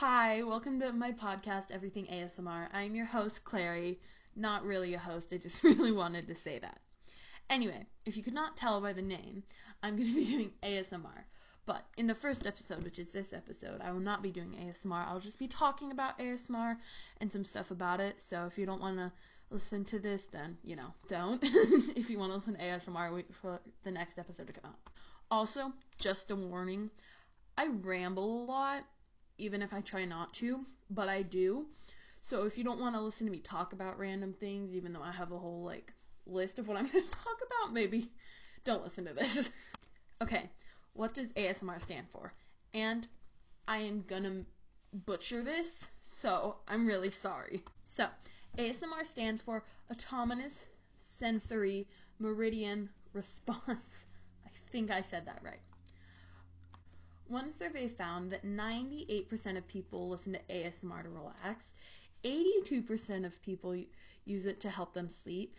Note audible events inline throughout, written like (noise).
Hi, welcome to my podcast, Everything ASMR. I'm your host, Clary. Not really a host, I just (laughs) really wanted to say that. Anyway, if you could not tell by the name, I'm going to be (laughs) doing ASMR. But in the first episode, which is this episode, I will not be doing ASMR. I'll just be talking about ASMR and some stuff about it. So if you don't want to listen to this, then, you know, don't. (laughs) if you want to listen to ASMR, wait for the next episode to come out. Also, just a warning I ramble a lot, even if I try not to, but I do. So if you don't want to listen to me talk about random things, even though I have a whole, like, list of what I'm (laughs) going to talk about, maybe don't listen to this. (laughs) okay, what does ASMR stand for? And I am gonna butcher this, so I'm really sorry. So, ASMR stands for Autonomous Sensory Meridian Response. (laughs) I think I said that right. One survey found that 98% of people listen to ASMR to relax, 82% of people use it to help them sleep,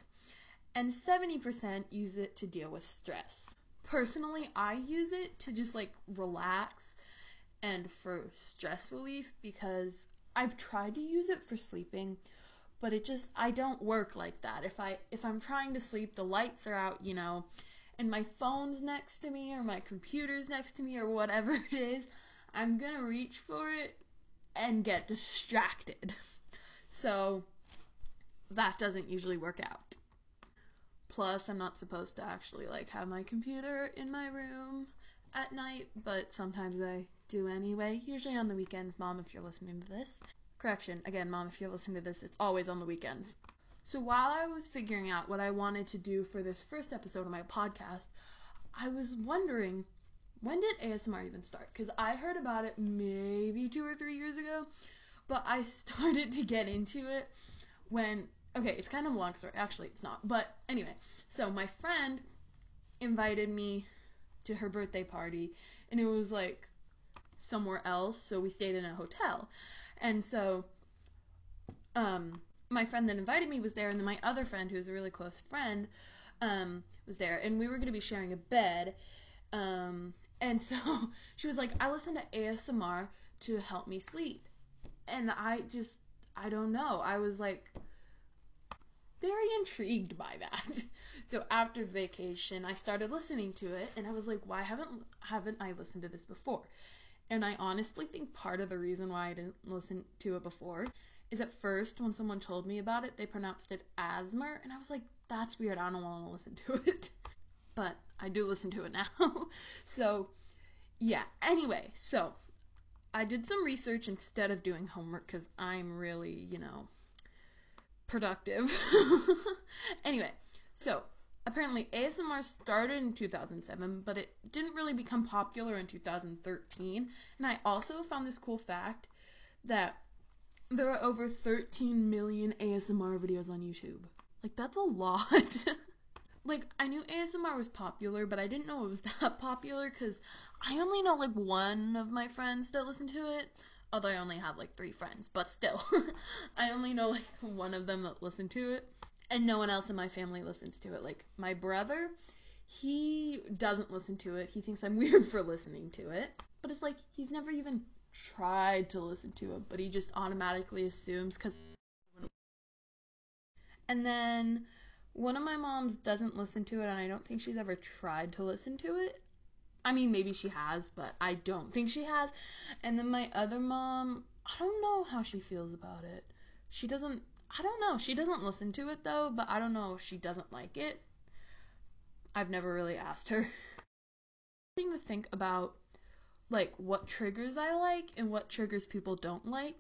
and 70% use it to deal with stress. Personally, I use it to just like relax and for stress relief because I've tried to use it for sleeping, but it just I don't work like that. If I if I'm trying to sleep, the lights are out, you know, and my phone's next to me or my computer's next to me or whatever (laughs) it is, I'm going to reach for it and get distracted. So that doesn't usually work out. Plus, I'm not supposed to actually like have my computer in my room at night, but sometimes I do anyway. Usually on the weekends, mom, if you're listening to this. Correction, again, mom, if you're listening to this, it's always on the weekends. So while I was figuring out what I wanted to do for this first episode of my podcast, I was wondering when did ASMR even start? Because I heard about it maybe two or three years ago, but I (laughs) started to get into it when. Okay, it's kind of a long story. Actually, it's not. But anyway, so my friend invited me to her birthday party, and it was like somewhere else, so we stayed in a hotel. And so, um, my friend that invited me was there, and then my other friend, who's a really close friend, um, was there, and we were gonna be sharing a bed. Um, and so (laughs) she was like, I listen to ASMR to help me sleep, and I just, I don't know, I was like very intrigued by that. (laughs) So after vacation, I started listening to it, and I was like, why haven't haven't I listened to this before? And I honestly think part of the reason why I didn't listen to it before is at first when someone told me about it, they pronounced it asthma, and I was like, that's weird. I don't want to listen to (laughs) it. But I do listen to it now. (laughs) so, yeah. Anyway, so I did some research instead of doing homework because I'm really, you know, productive. (laughs) anyway, so apparently ASMR started in 2007, but it didn't really become popular in 2013. And I also found this cool fact that there are over 13 million ASMR videos on YouTube. Like, that's a lot. (laughs) like, I knew ASMR was popular, but I didn't know it was (laughs) that popular because I only know like one of my friends that listen to it. Although I only have like three friends, but still. (laughs) I only know like one of them that listen to it. And no one else in my family listens to it. Like, my brother, he doesn't listen to it. He thinks I'm weird for listening to it. But it's like, he's never even tried to listen to it, but he just automatically assumes because. And then one of my moms doesn't listen to it, and I don't think she's ever tried to listen to it. I mean, maybe she has, but I don't think she has. And then my other mom, I don't know how she feels about it. She doesn't, I don't know. She doesn't listen to it though, but I don't know if she doesn't like it. I've never really asked her. (laughs) to think about like what triggers I like and what triggers people don't like.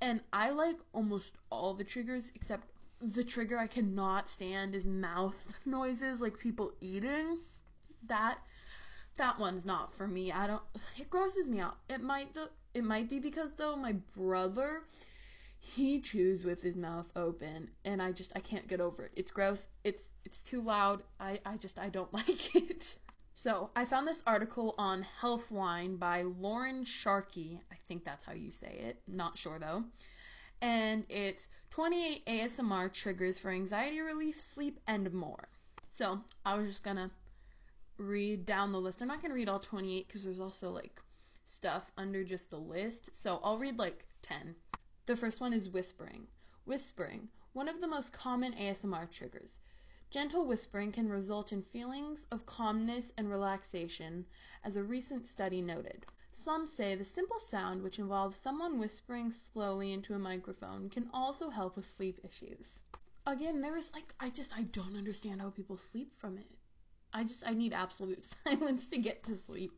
And I like almost all the triggers except the trigger I cannot stand is mouth (laughs) noises like people eating. That that one's not for me. I don't (sighs) it grosses me out. It might the it might be because though my brother he chews with his mouth open and I just I can't get over it. It's gross. It's it's too loud. I I just I don't (laughs) like it. So I found this article on Healthline by Lauren Sharkey. I think that's how you say it. Not sure though. And it's 28 ASMR triggers for anxiety relief, sleep, and more. So I was just gonna read down the list. I'm not gonna read all 28 because there's also like stuff under just the list, so I'll read like 10. The first one is whispering. Whispering, one of the most common ASMR triggers. Gentle whispering can result in feelings of calmness and relaxation, as a recent study noted. Some say the simple sound, which involves someone whispering slowly into a microphone, can also help with sleep issues. Again, there is like, I just, I don't understand how people sleep from it. I just, I need absolute (laughs) silence to get to sleep.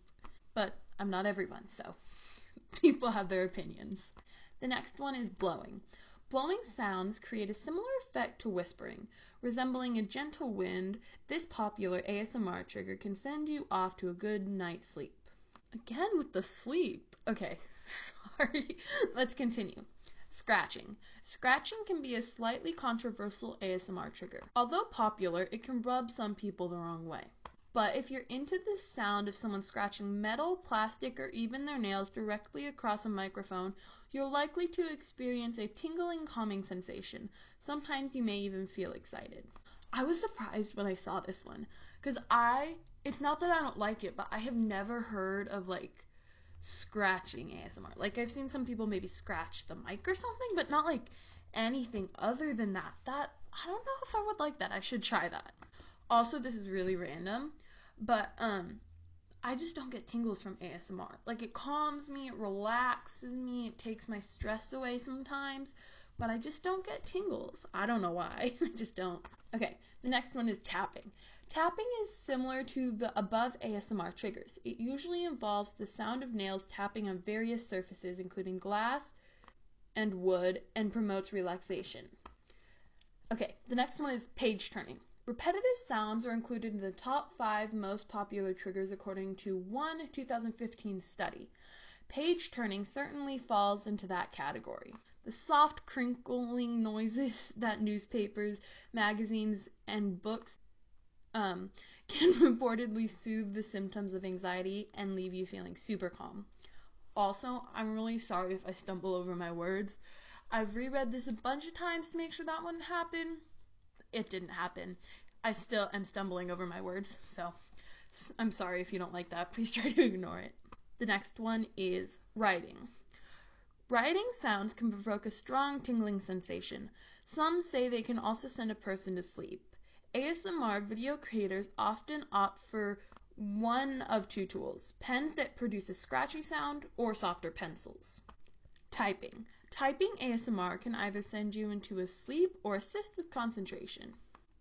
But I'm not everyone, so (laughs) people have their opinions. The next one is blowing. Blowing sounds create a similar effect to whispering. Resembling a gentle wind, this popular ASMR trigger can send you off to a good night's sleep. Again with the sleep. Okay, (laughs) sorry. Let's continue. Scratching. Scratching can be a slightly controversial ASMR trigger. Although popular, it can rub some people the wrong way. But if you're into the sound of someone scratching metal, plastic, or even their nails directly across a microphone, you're likely to experience a tingling, calming sensation. Sometimes you may even feel excited. I was surprised when I saw this one because I, it's not that I don't like it, but I have never heard of like scratching ASMR. Like I've seen some people maybe scratch the mic or something, but not like anything other than that. That, I don't know if I would like that. I should try that. Also, this is really random, but um I just don't get tingles from ASMR. Like it calms me, it relaxes me, it takes my stress away sometimes, but I just don't get tingles. I don't know why. (laughs) I just don't. Okay, the next one is tapping. Tapping is similar to the above ASMR triggers. It usually involves the sound of nails tapping on various surfaces, including glass and wood, and promotes relaxation. Okay, the next one is page turning. Repetitive sounds are included in the top five most popular triggers according to one 2015 study. Page turning certainly falls into that category. The soft crinkling noises (laughs) that newspapers, magazines, and books um, (laughs) can reportedly soothe the symptoms of anxiety and leave you feeling super calm. Also, I'm really sorry if I stumble over my words. I've reread this a bunch of times to make sure that wouldn't happen it didn't happen. I still am stumbling over my words, so I'm sorry if you don't like that. (laughs) Please try to ignore it. The next one is writing. Writing sounds can provoke a strong tingling sensation. Some say they can also send a person to sleep. ASMR video creators often opt for one of two tools pens that produce a scratchy sound or softer pencils. Typing. Typing ASMR can either send you into a sleep or assist with concentration.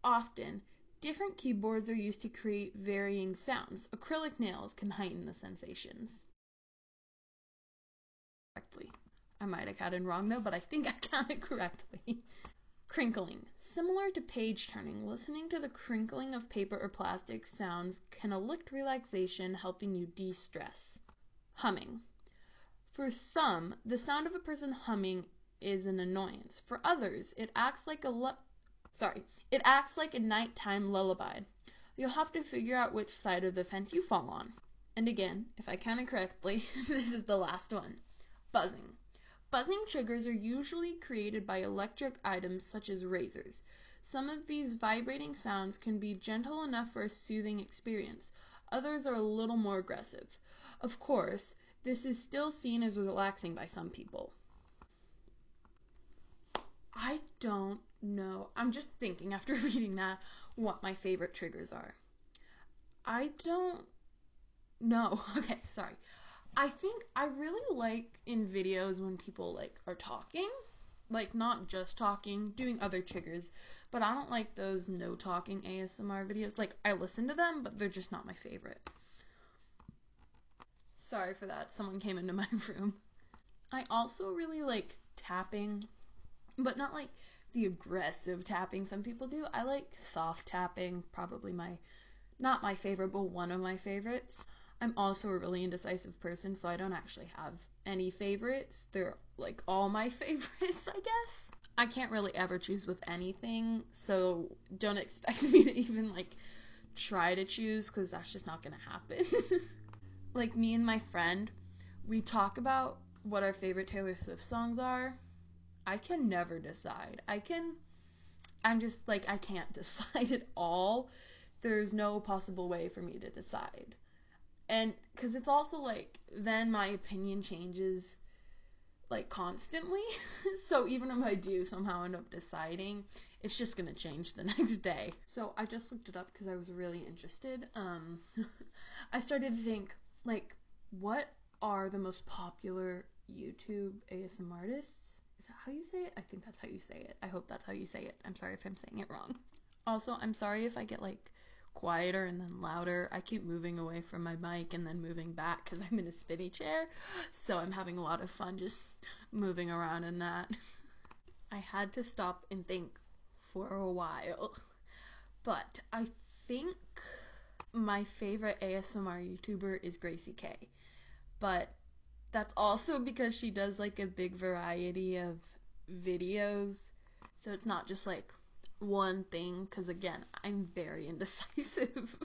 Often, different keyboards are used to create varying sounds. Acrylic nails can heighten the sensations. Correctly. I might have counted wrong though, but I think I counted correctly. Crinkling. Similar to page turning, listening to the crinkling of paper or plastic sounds can elicit relaxation, helping you de stress. Humming. For some, the sound of a person humming is an annoyance. For others, it acts like a lu- sorry, it acts like a nighttime lullaby. You'll have to figure out which side of the fence you fall on. And again, if I counted correctly, (laughs) this is the last one. Buzzing. Buzzing triggers are usually created by electric items such as razors. Some of these vibrating sounds can be gentle enough for a soothing experience. Others are a little more aggressive. Of course, this is still seen as relaxing by some people. I don't know. I'm just thinking after (laughs) reading that what my favorite triggers are. I don't know. (laughs) Okay, sorry. I think I really like in videos when people like are talking, like not just talking, doing other triggers, but I don't like those no talking ASMR videos. Like I listen to them, but they're just not my favorite. Sorry for that. Someone came into my (laughs) room. I also really like tapping, but not like the aggressive tapping some people do. I like soft tapping, probably my not my favorite, but one of my favorites. I'm also a really indecisive person, so I don't actually have any favorites. They're like all my (laughs) favorites, I guess. I can't really ever choose with anything, so don't expect (laughs) me to even like try to choose cuz that's just not to happen. Like me and my friend, we talk about what our favorite Taylor Swift songs are. I can never decide. I can I'm just like I can't (laughs) decide at all. There's no possible way for me to decide. And cuz it's also like then my opinion changes like constantly. (laughs) so even if I do somehow end up deciding, it's just going to change the (laughs) next day. So I just looked it up because I was really interested. Um I started to think like what are the most popular YouTube ASMR artists? Is that how you say it? I think that's how you say it. I hope that's how you say it. I'm sorry if I'm saying it wrong. Also, I'm sorry if I get like quieter and then louder. I keep moving away from my mic and then moving back because I'm in a spinny chair. So I'm having a lot of fun just moving around in that. (laughs) I had to stop and think for a while. But I think my favorite ASMR YouTuber is Gracie K. But that's also because she does like a big variety of videos. So it's not just like one thing because again, I'm very (laughs) indecisive.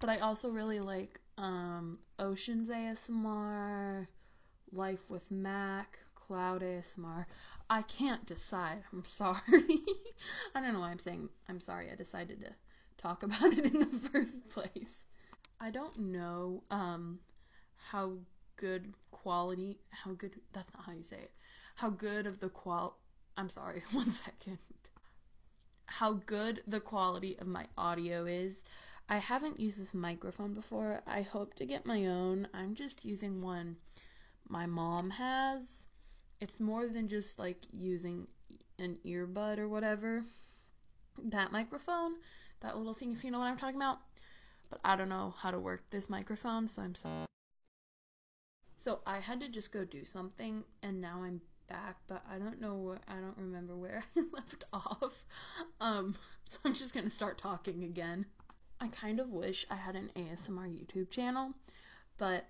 but I also really like um Oceans ASMR, Life with Mak, Cloud ASMR. I can't decide. I'm sorry. (laughs) I don't know why I'm saying I'm sorry. I decided to talk (laughs) about it in the first place. I don't know um how good quality how good that's not how you say it. How good of the qual I'm sorry, (laughs) one second how good the quality of my audio is. I haven't used this microphone before. I hope to get my own. I'm just using one my mom has. It's more than just like using an earbud or whatever. That microphone, that little thing, if you know what I'm talking about. But I don't know how to work this microphone, so I'm sorry. So I had to just go do something, and now I'm back, but I don't know where I don't remember where (laughs) I left off. Um, (laughs) so I'm just gonna start talking again. I kind of wish I had an ASMR YouTube channel, but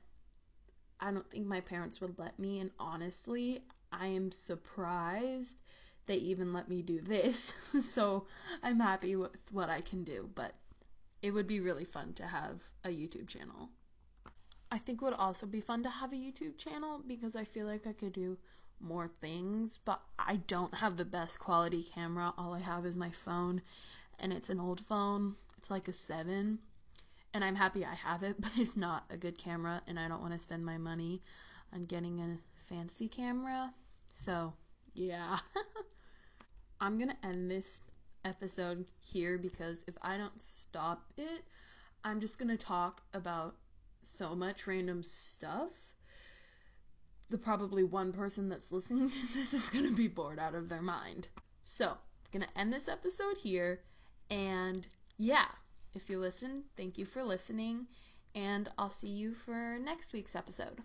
I don't think my parents would let me, and honestly, I am surprised they even let me do this. (laughs) so I'm happy with what I can do, but it would be really fun to have a YouTube channel. I think it would also be fun to have a YouTube channel because I feel like I could do more things, but I don't have the best quality camera. All I have is my phone, and it's an old phone. It's like a 7, and I'm happy I have it, (laughs) but it's not a good camera, and I don't want to spend my money on getting a fancy camera. So, yeah. (laughs) I'm going to end this episode here because if I don't stop it, I'm just going to talk about so much random stuff the probably one person that's listening to (laughs) this is going to be bored out of their mind. So, I'm going to end this episode here. And yeah, if you listen, thank you for listening. And I'll see you for next week's episode.